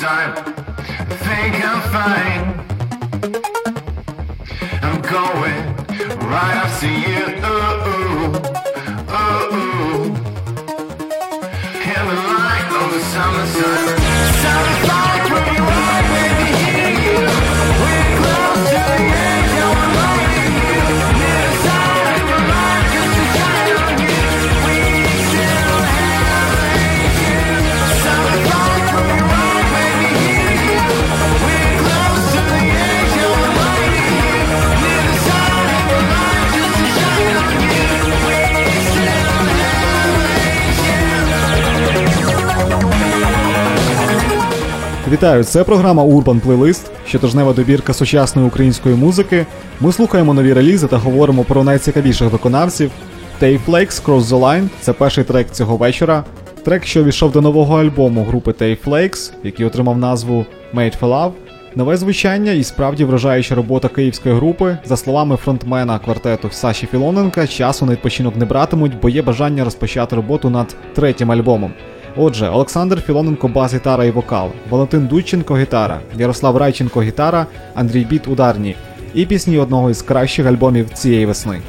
time. Вітаю, це програма Urban Playlist, щотижнева добірка сучасної української музики. Ми слухаємо нові релізи та говоримо про найцікавіших виконавців. Tay Flakes Cross the Line це перший трек цього вечора. Трек, що війшов до нового альбому групи Tay Flakes, який отримав назву Made for Love. Нове звучання і справді вражаюча робота київської групи. За словами фронтмена квартету Саші Філоненка, часу на відпочинок не братимуть, бо є бажання розпочати роботу над третім альбомом. Отже, Олександр Філоненко бас гітара і вокал, Валентин Дудченко гітара, Ярослав Райченко гітара, Андрій Біт ударні і пісні одного із кращих альбомів цієї весни.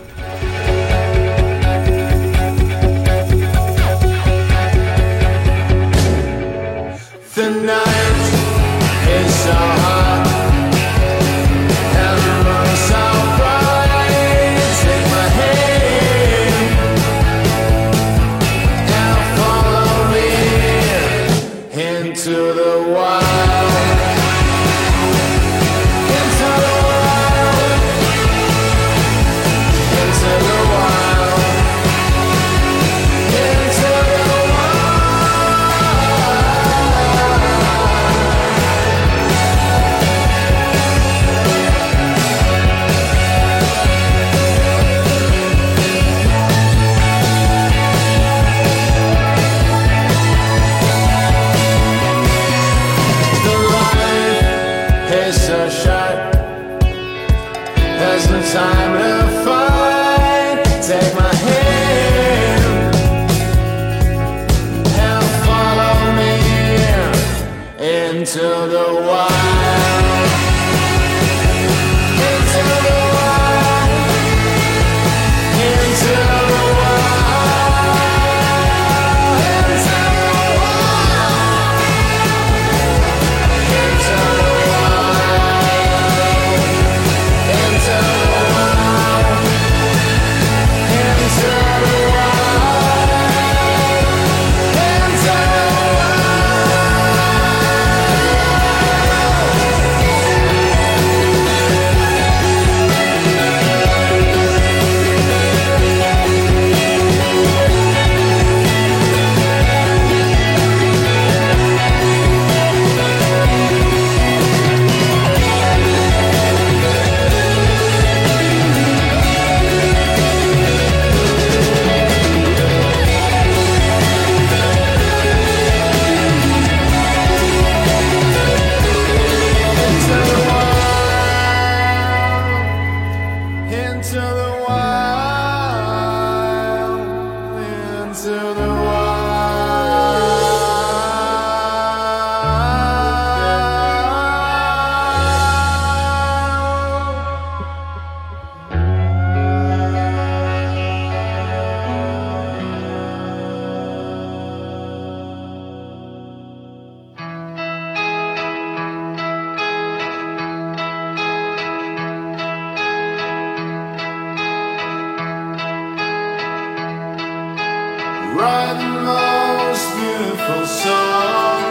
write the most beautiful song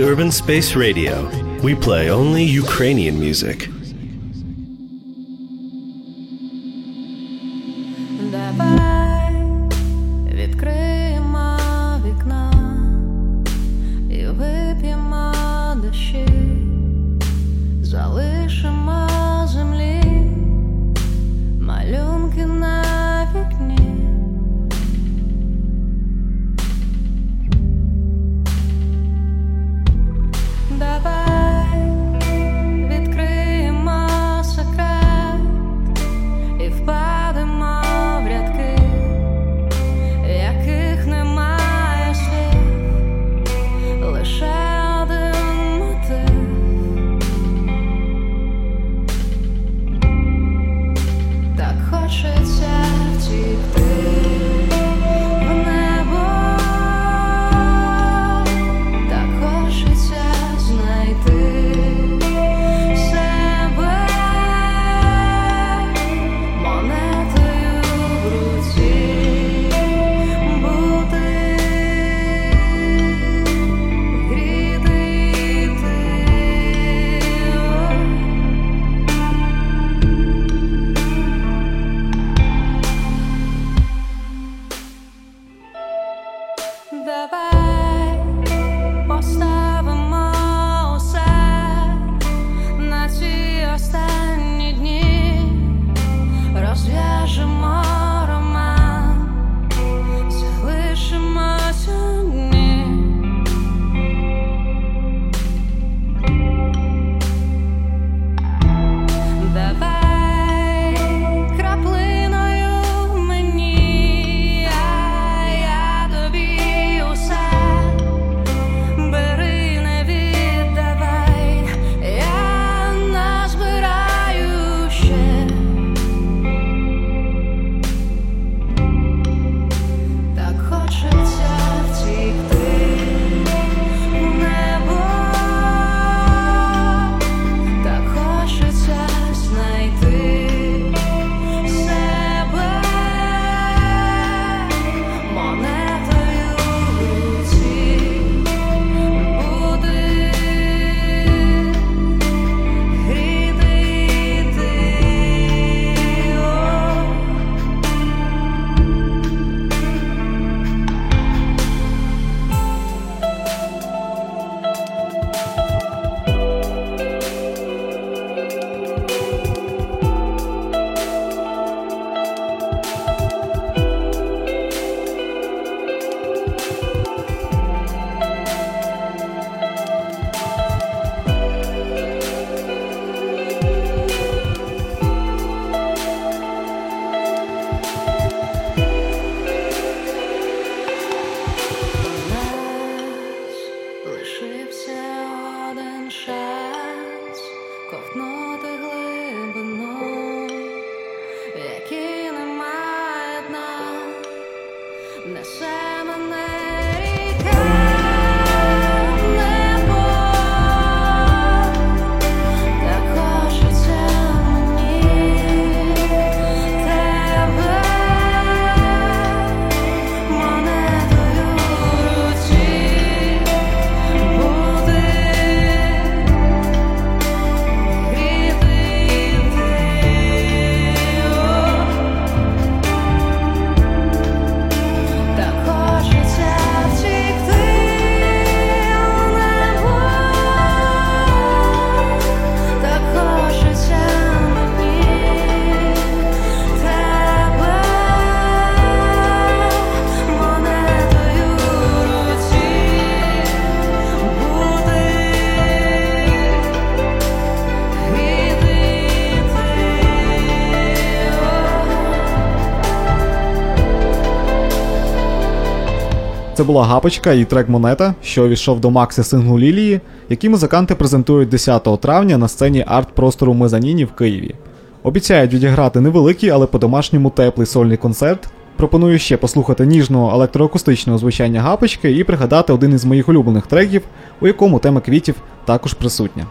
Urban Space Radio. We play only Ukrainian music. Це була гапочка і трек Монета, що увійшов до Макси синглу Лілії, який музиканти презентують 10 травня на сцені арт-простору Мезаніні в Києві. Обіцяють відіграти невеликий, але по-домашньому теплий сольний концерт. Пропоную ще послухати ніжного електроакустичного звучання гапочки і пригадати один із моїх улюблених треків, у якому тема квітів також присутня.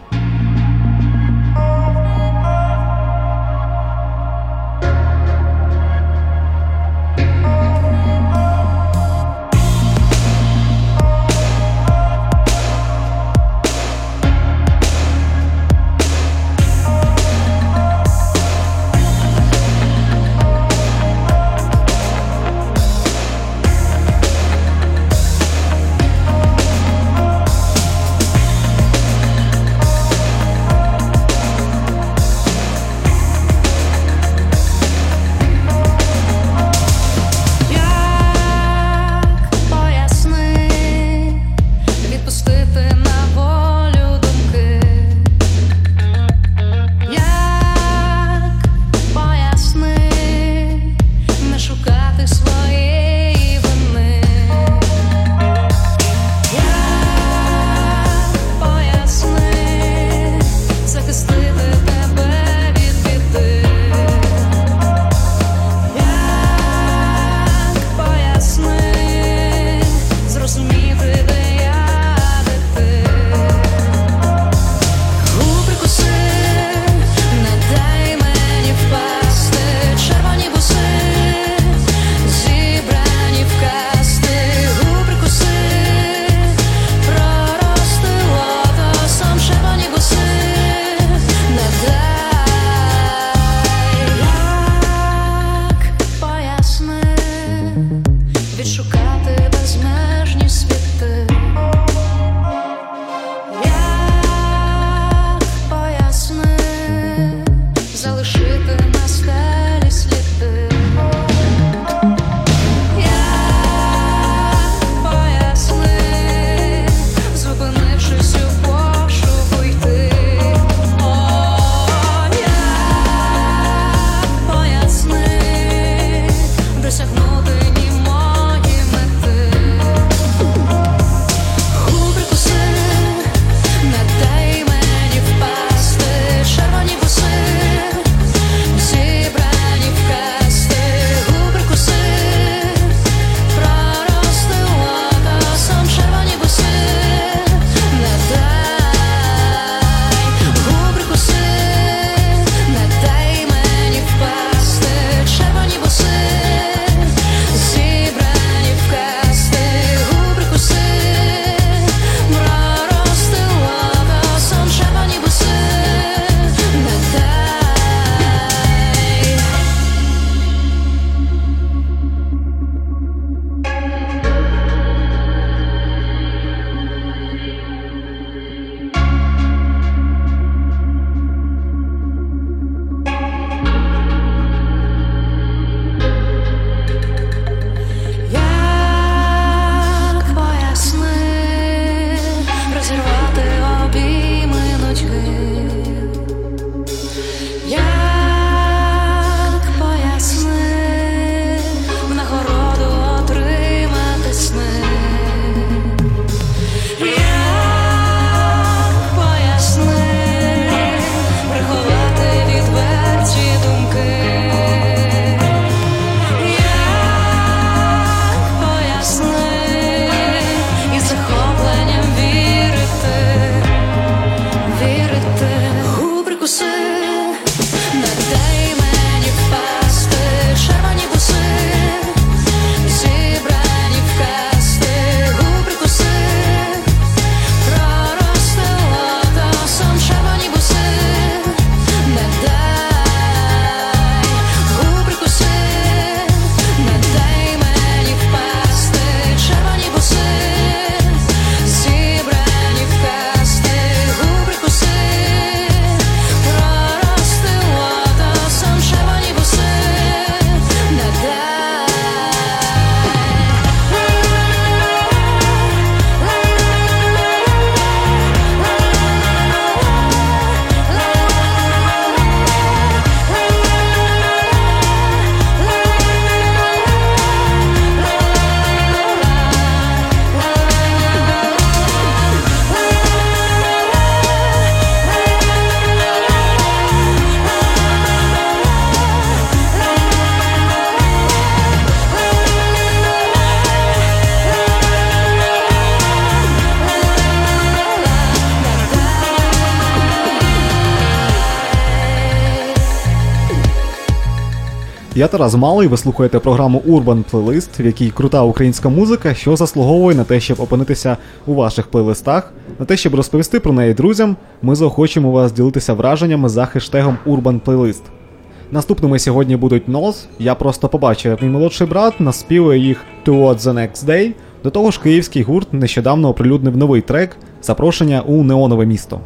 Я Тарас Малий, ви слухаєте програму Urban Playlist, в якій крута українська музика, що заслуговує на те, щоб опинитися у ваших плейлистах, на те, щоб розповісти про неї друзям. Ми заохочуємо вас ділитися враженнями за хештегом Urban Playlist. Наступними сьогодні будуть Нос. Я просто побачив, як мій молодший брат наспівує їх Towards the Next Day. До того ж, київський гурт нещодавно оприлюднив новий трек запрошення у неонове місто.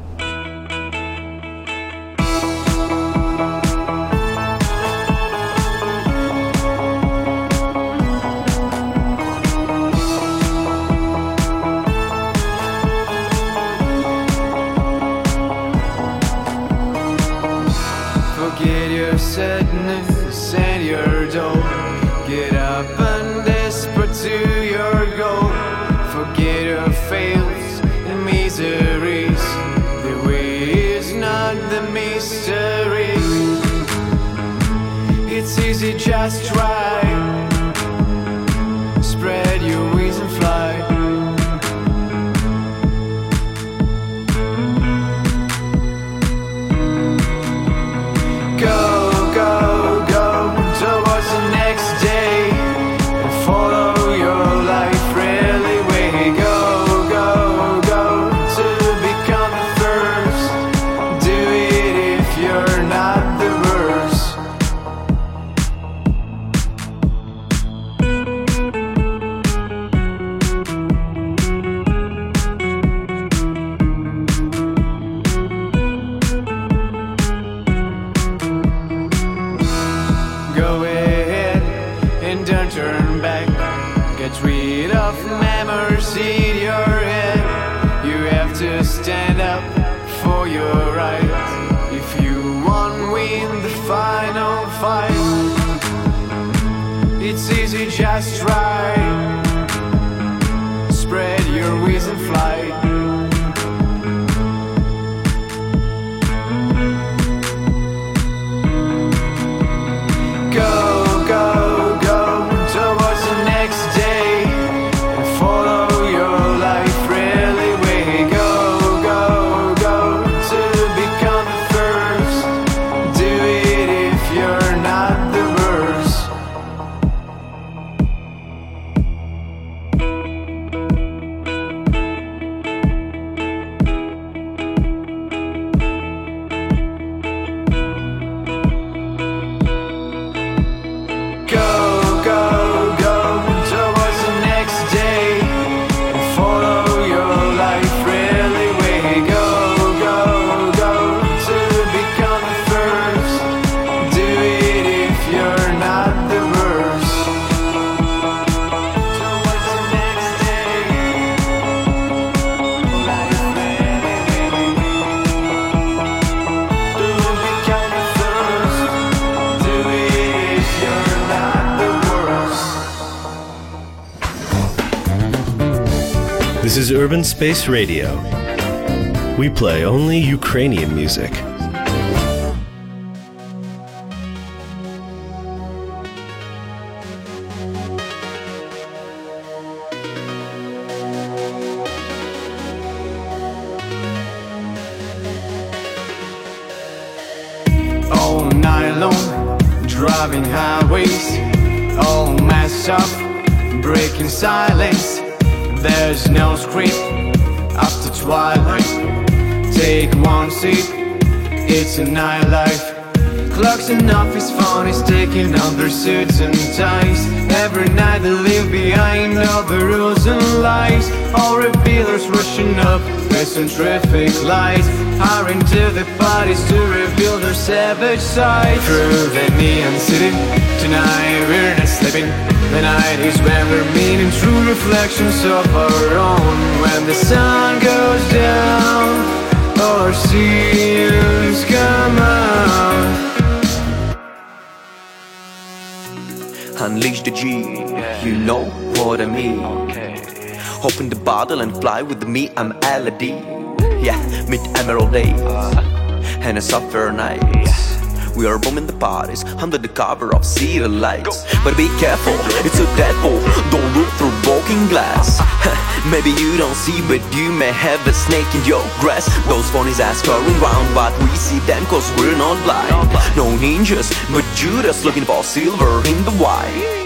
Urban Space Radio. We play only Ukrainian music. all night long, driving highways, all messed up, breaking silence. There's no script after twilight. Take one seat, it's a nightlife. Clocks and office phone is taking on their suits and ties. Every night they leave behind all the rules and lies. All revealers rushing up, missing traffic lights. Hurrying to the parties to reveal their savage side. Through the neon city, tonight we're not sleeping. The night is when we're meeting true reflections of our own. When the sun goes down, our sins come out. Unleash the G, you know what I mean. Open the bottle and fly with me, I'm Aladdin. Yeah, mid emerald days uh-huh. and a summer night. We are bombing the parties under the cover of city lights. But be careful, it's a deadpool. Don't look through broken glass. Maybe you don't see, but you may have a snake in your grass. Those phonies are scurrying round, but we see them cause we're not blind. No ninjas, but Judas looking for silver in the wine.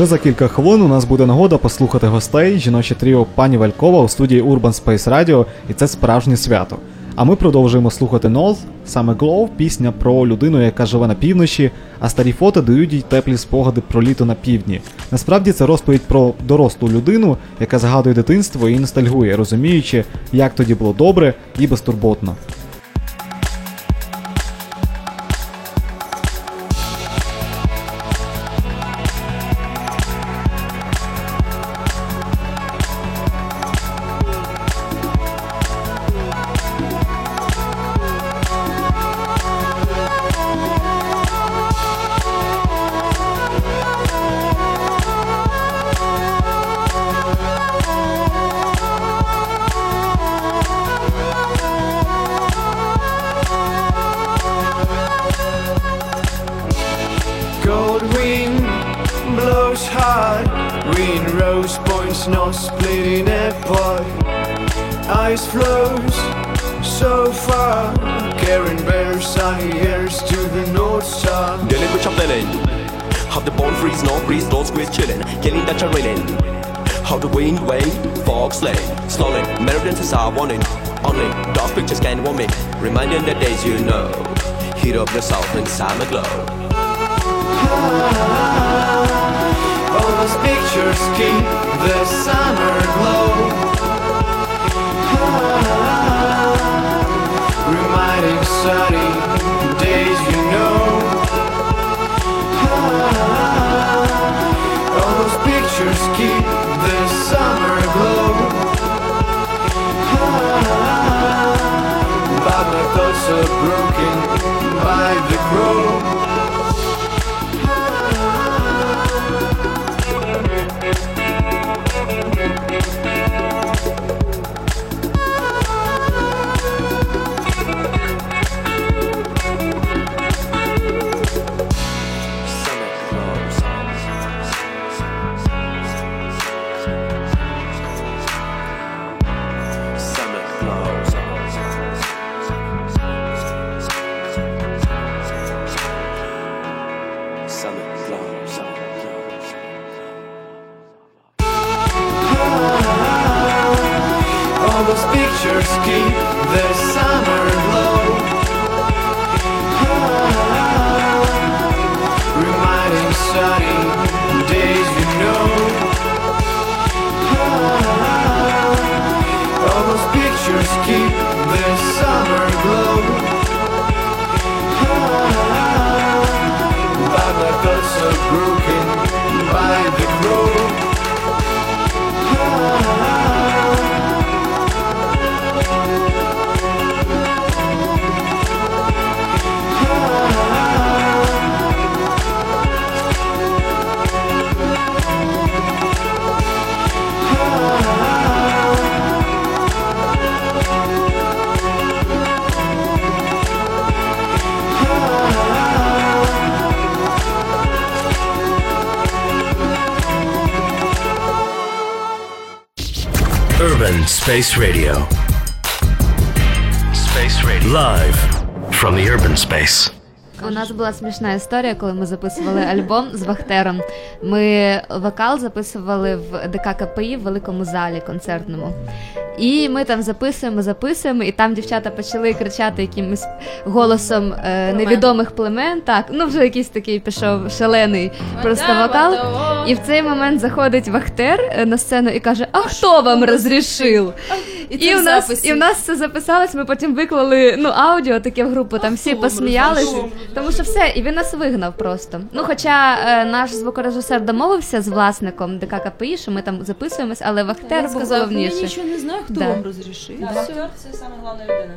Вже за кілька хвилин у нас буде нагода послухати гостей жіноче тріо пані Валькова у студії Urban Space Radio, і це справжнє свято. А ми продовжуємо слухати North, саме Glow, пісня про людину, яка живе на півночі, а старі фото дають їй теплі спогади про літо на півдні. Насправді це розповідь про дорослу людину, яка згадує дитинство і ностальгує, розуміючи, як тоді було добре і безтурботно. Reminding the days you know. Heat up yourself in summer glow. Ah, All those pictures keep the summer glow. Ah, Reminding sunny days you know. Ah, All those pictures keep the summer broken by the crow. Urban Space Radio. Space Radio. Live from the urban space. У нас була смішна історія, коли ми записували альбом з Вахтером. Ми вокал записували в ДК КПІ в великому залі концертному. І ми там записуємо, записуємо, і там дівчата почали кричати якимось голосом е, невідомих племен. Так, ну вже якийсь такий пішов шалений просто вокал. І в цей момент заходить Вахтер е, на сцену і каже: А хто вам розрішив? І, в нас, і в нас це записалось, ми потім виклали ну, аудіо таке в групу, там всі посміялись, тому що все, і він нас вигнав просто. Ну, хоча е, наш звукорежисер домовився з власником ДК КПІ, що ми там записуємось, але Вахтер був сказав, я нічого не знаю, хто Да. вам Да. Актер це саме головна людина.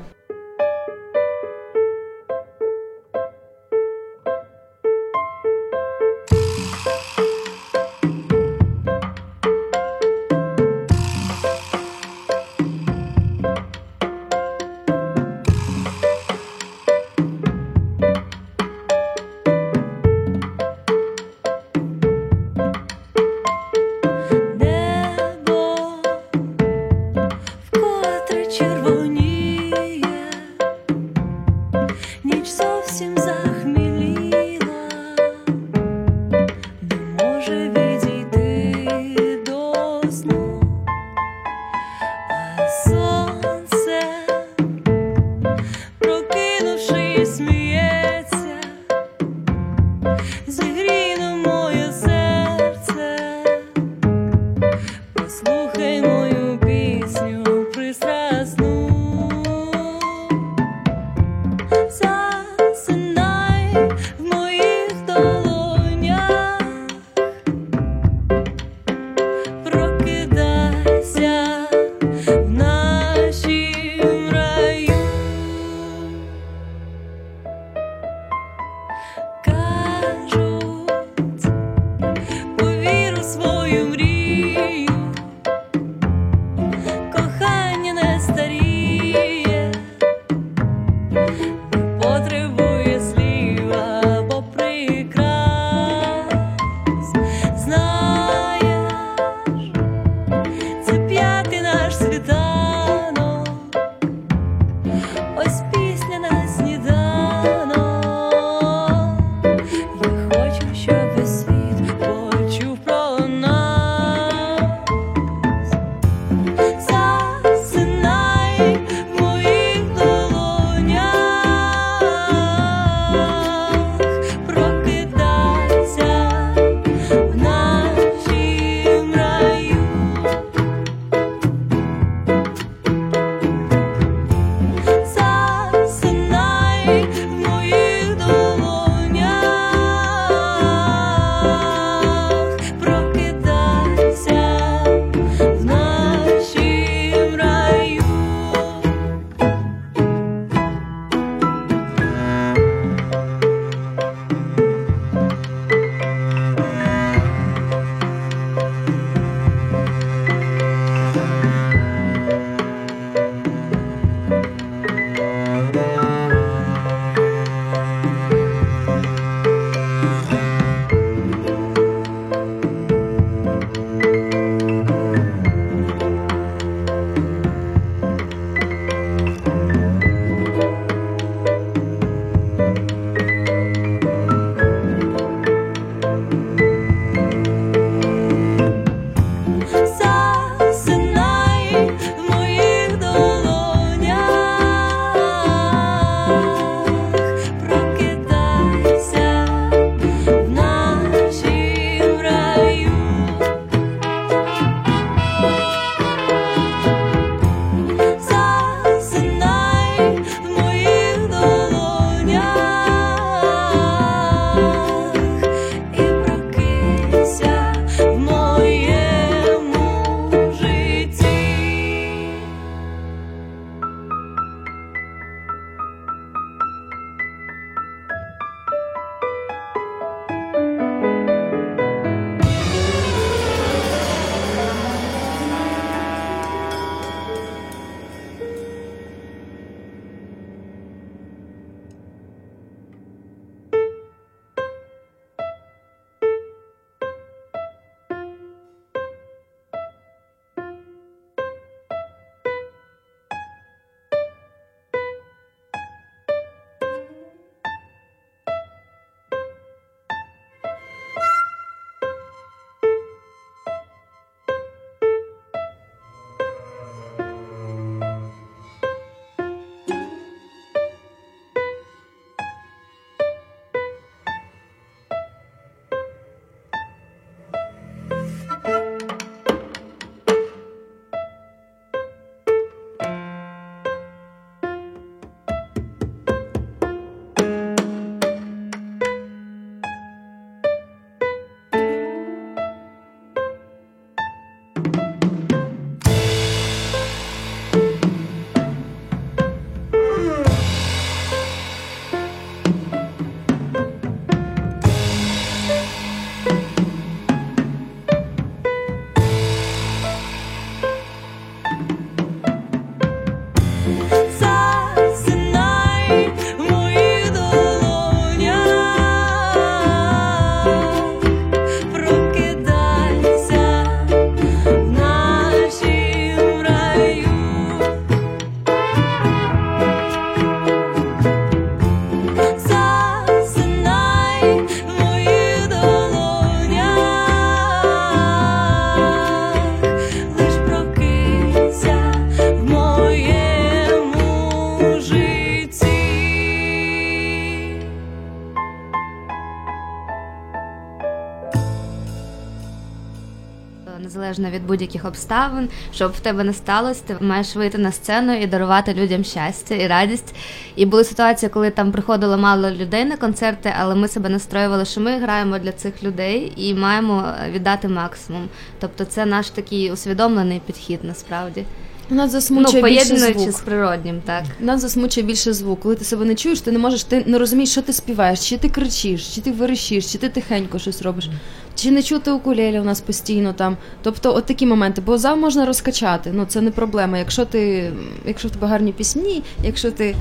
Від будь-яких обставин, щоб в тебе не сталося, ти маєш вийти на сцену і дарувати людям щастя і радість. І були ситуації, коли там приходило мало людей на концерти, але ми себе настроювали, що ми граємо для цих людей і маємо віддати максимум. Тобто, це наш такий усвідомлений підхід насправді. Нас Ну, засмучує більше поєднуючи звук. з природнім, так. Нас засмучує більше звук. Коли ти себе не чуєш, ти не можеш, ти не розумієш, що ти співаєш, чи ти кричиш, чи ти верещиш, чи ти тихенько щось робиш, чи не чути укулелі у нас постійно там. Тобто, от такі моменти. Бо зал можна розкачати, ну це не проблема. Якщо ти, якщо в тебе гарні пісні, якщо ти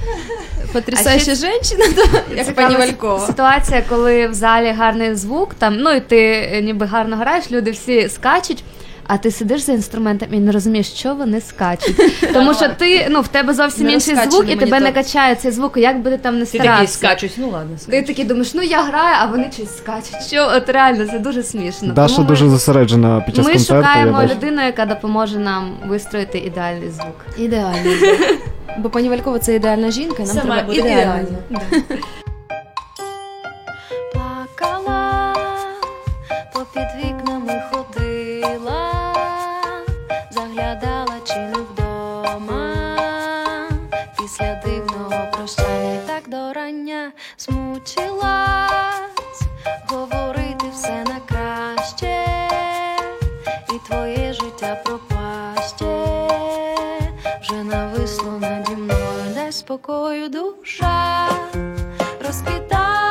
потрясаюча жінка, то як пані Валькова. Ситуація, коли в залі гарний звук, там, ну і ти е, ніби гарно граєш, люди всі скачуть. А ти сидиш за інструментом і не розумієш, що вони скачуть. Тому що ти ну в тебе зовсім Не інший звук, і тебе не монітор. качає цей звук, як би ти там не Ти такий старався. скачуть, ну ладно. Ти такий думаєш, ну я граю, а вони щось скачуть. Що от реально це дуже смішно. Даша Тому дуже ми, зосереджена під час ми концерту. я шукаємо бачу. людину, яка допоможе нам вистроїти ідеальний звук. Ідеально. Бо пані Валькова це ідеальна жінка, і нам має треба бути ідеально. ідеально. Нависло наді мною, дай спокою душа розкидає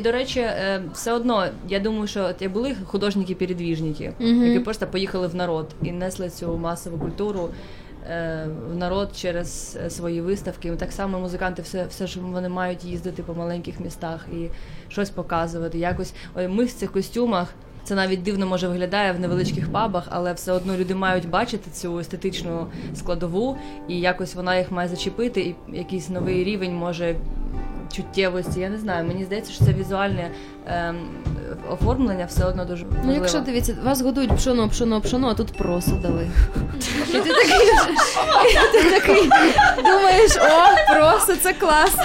до речі, е, все одно я думаю, що от були художники-передвіжники, Мгм. які просто поїхали в народ і несли цю масову культуру. е, В народ через е, свої виставки. Так само музиканти, все, все ж вони мають їздити по маленьких містах і щось показувати. Якось Ой, ми в цих костюмах. Це навіть дивно може виглядає в невеличких пабах, але все одно люди мають бачити цю естетичну складову, і якось вона їх має зачепити, і якийсь новий рівень може чуттєвості. Я не знаю. Мені здається, що це візуальне ем, оформлення все одно дуже важливо. Ну, якщо дивіться, вас годують пшоно, пшоно, пшоно, а тут просо дали. І ти такий, і ти такий думаєш, о, просо, це класно.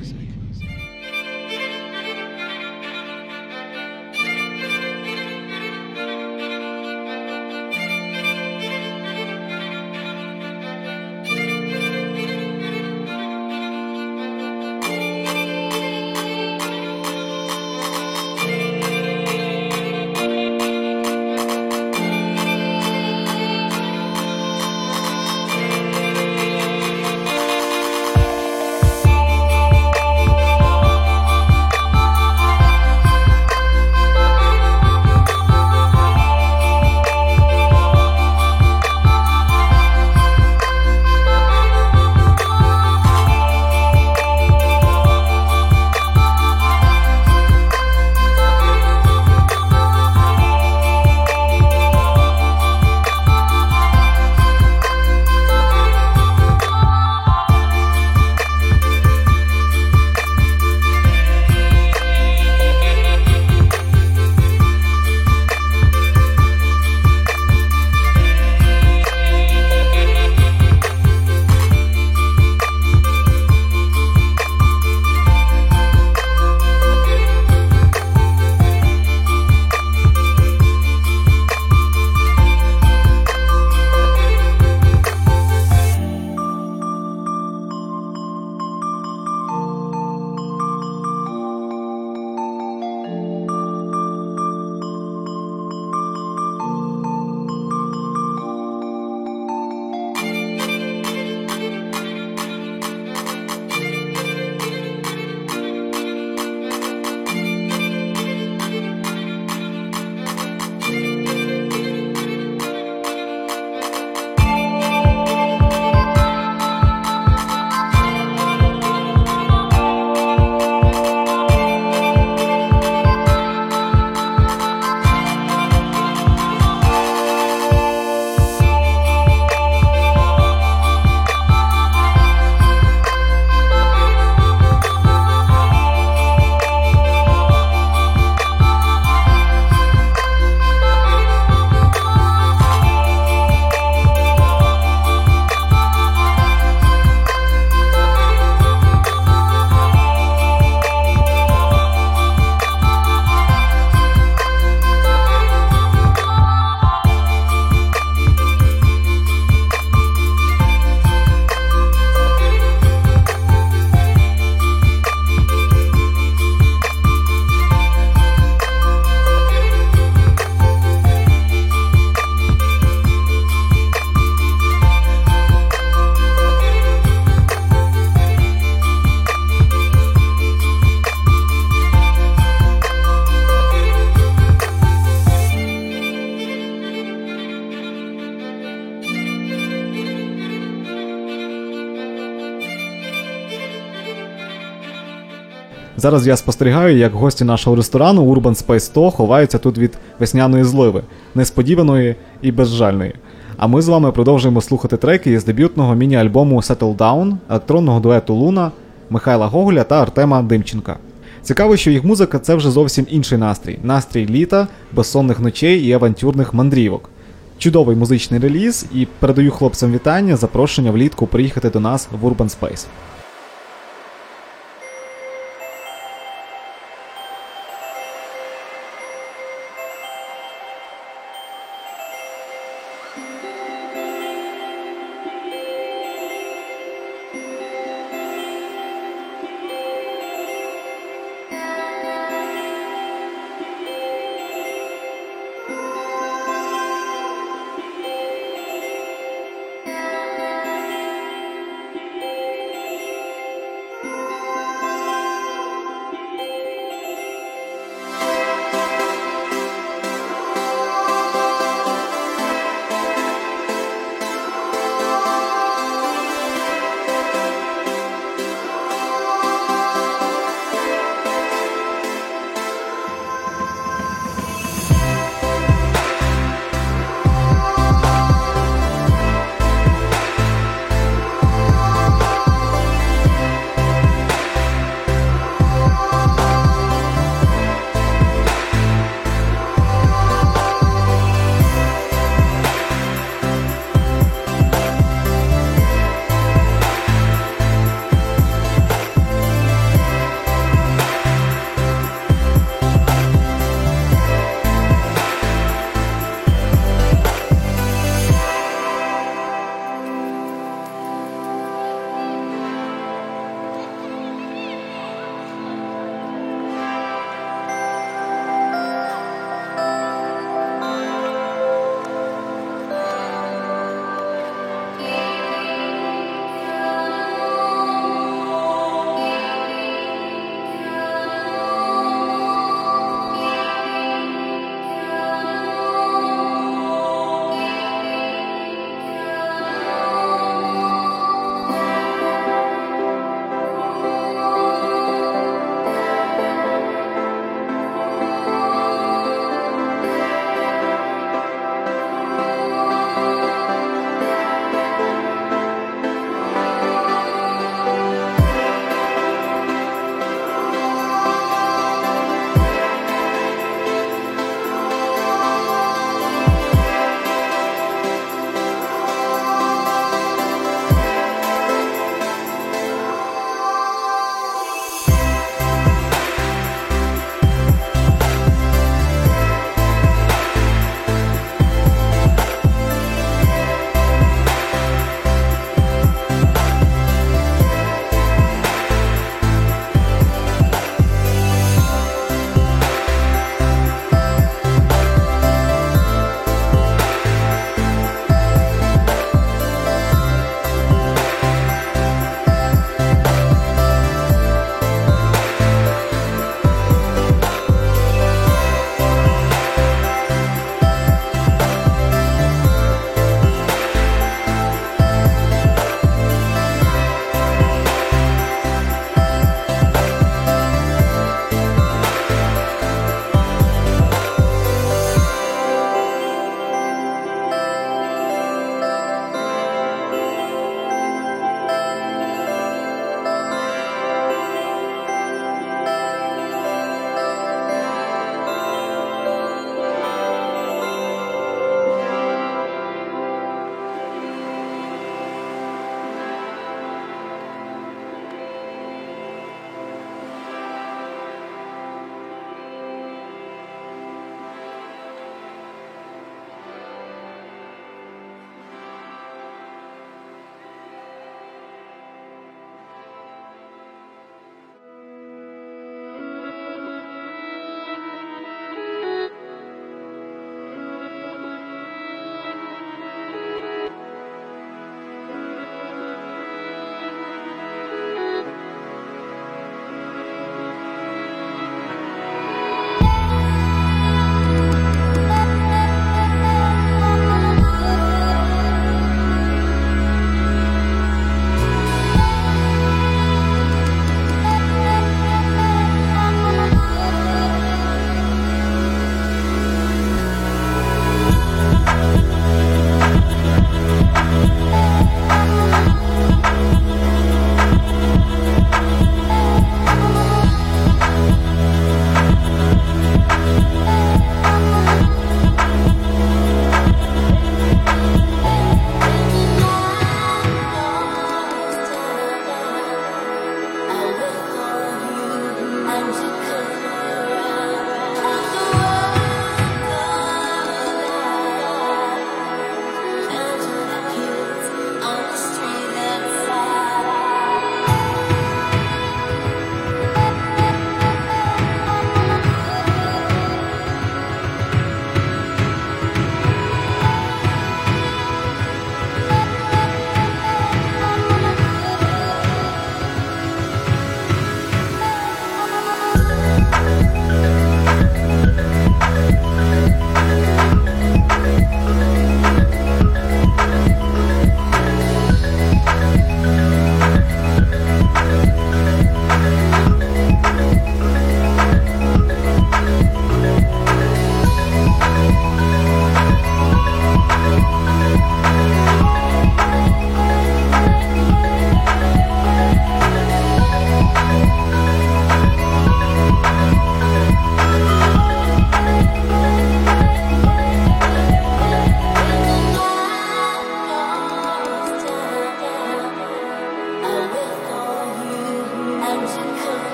Зараз я спостерігаю, як гості нашого ресторану Urban Space 100 ховаються тут від весняної зливи, несподіваної і безжальної. А ми з вами продовжуємо слухати треки із дебютного міні-альбому Settle Down електронного дуету Луна Михайла Гоголя та Артема Димченка. Цікаво, що їх музика це вже зовсім інший настрій настрій літа, безсонних ночей і авантюрних мандрівок. Чудовий музичний реліз, і передаю хлопцям вітання, запрошення влітку приїхати до нас в Urban Space.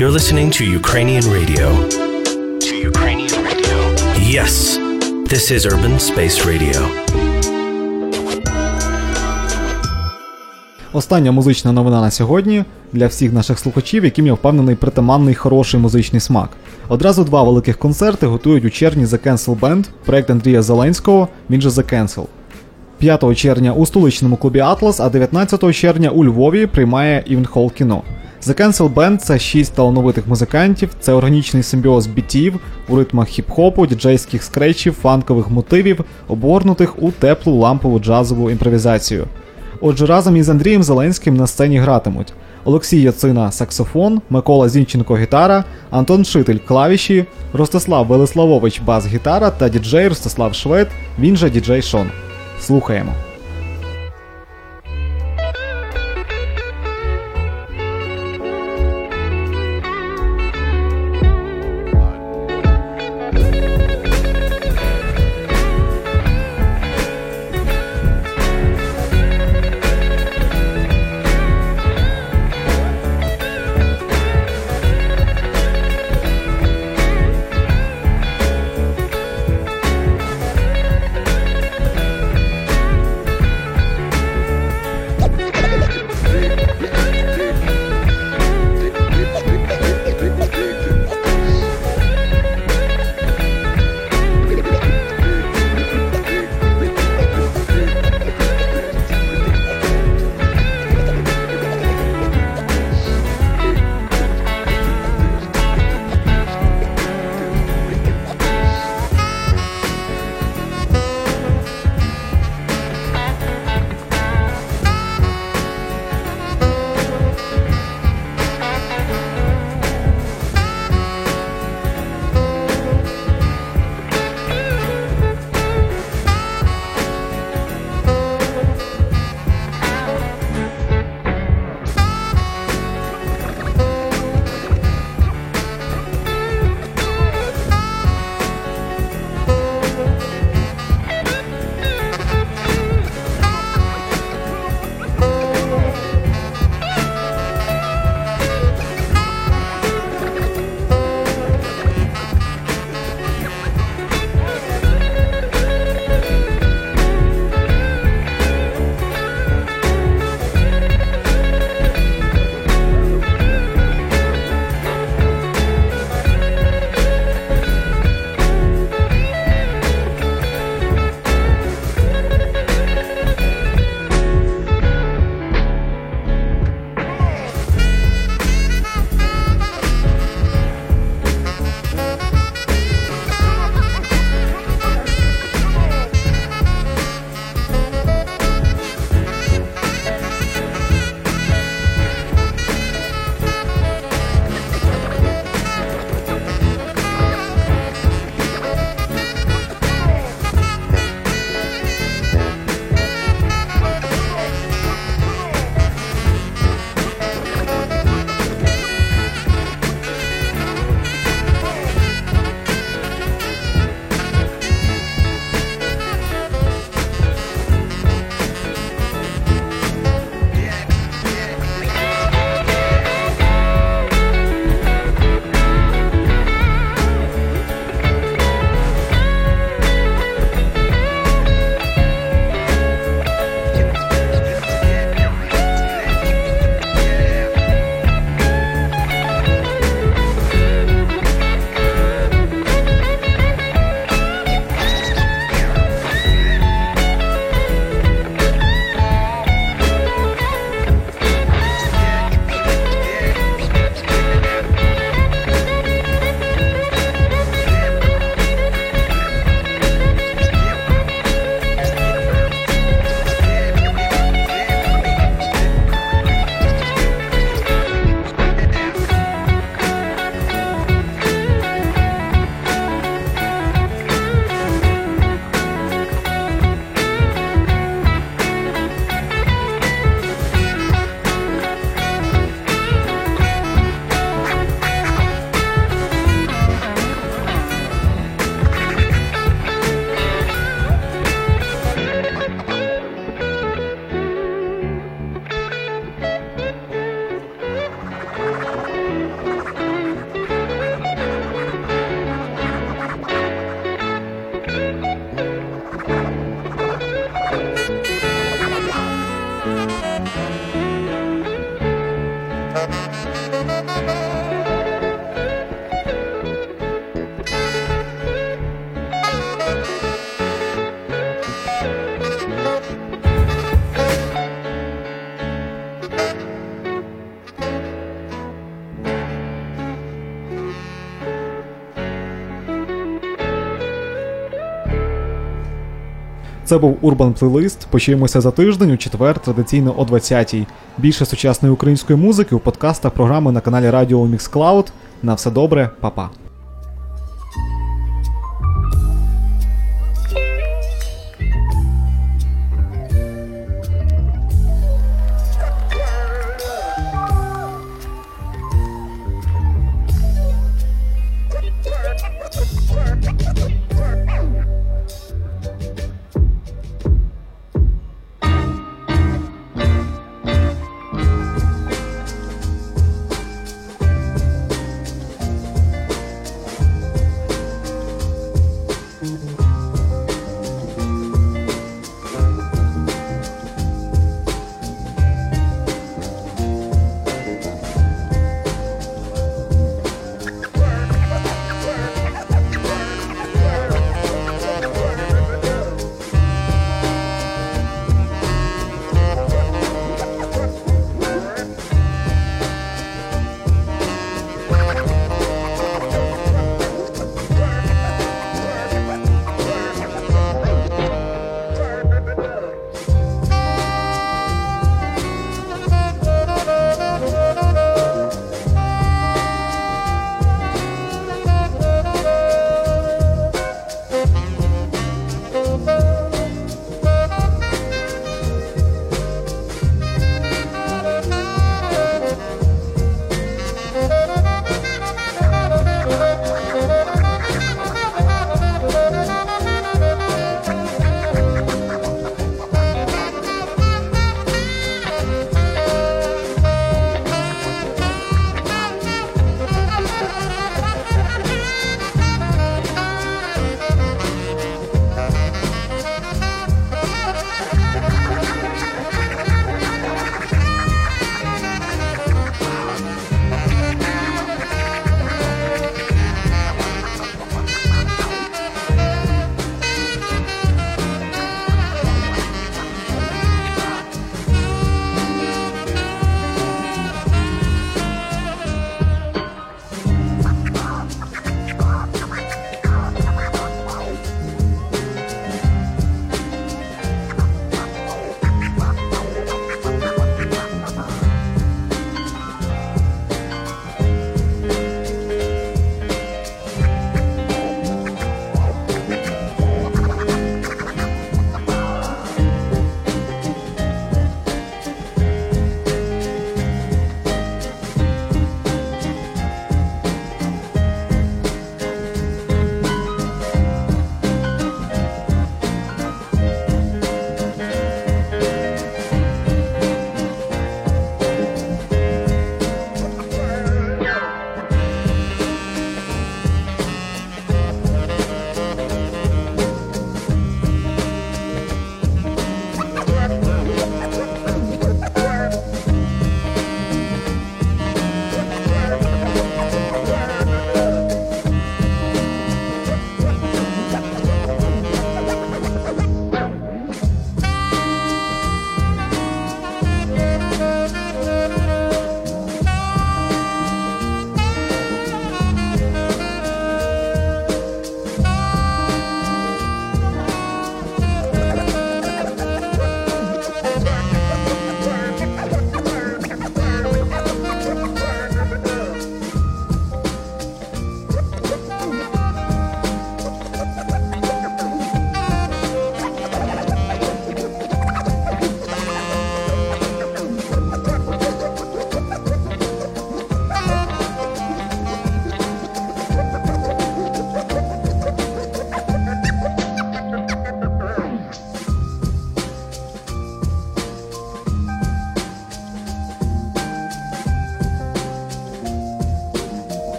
You're listening to Ukrainian radio. To Ukrainian radio. Yes, this is Urban Space Radio. Остання музична новина на сьогодні для всіх наших слухачів, яким я впевнений притаманний хороший музичний смак. Одразу два великих концерти готують у червні The Cancel Band, проект Андрія Зеленського, він же The Cancel. 5 червня у столичному клубі Атлас, а 19 червня у Львові приймає Івенхол кіно. The Cancel Band – це шість талановитих музикантів, це органічний симбіоз бітів у ритмах хіп-хопу, діджейських скретчів, фанкових мотивів, обгорнутих у теплу лампову джазову імпровізацію. Отже, разом із Андрієм Зеленським на сцені гратимуть Олексій Яцина саксофон, Микола Зінченко гітара, Антон Шитель клавіші, Ростислав Велиславович бас-гітара та діджей Ростислав Швед, він же діджей Шон. Слухаємо. Це був Urban Playlist. Почуємося за тиждень у четвер, традиційно о 20-й. Більше сучасної української музики у подкастах програми на каналі Радіо Mixcloud. На все добре, па-па.